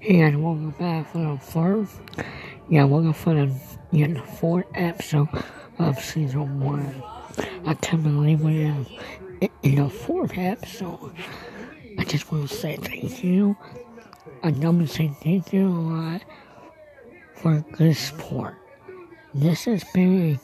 Hey guys, welcome back for the fourth. Yeah, welcome for the, yeah, the fourth episode of season one. I can't believe we're in, in the fourth episode. I just want to say thank you. I know we say thank you a lot for good support. This has been a good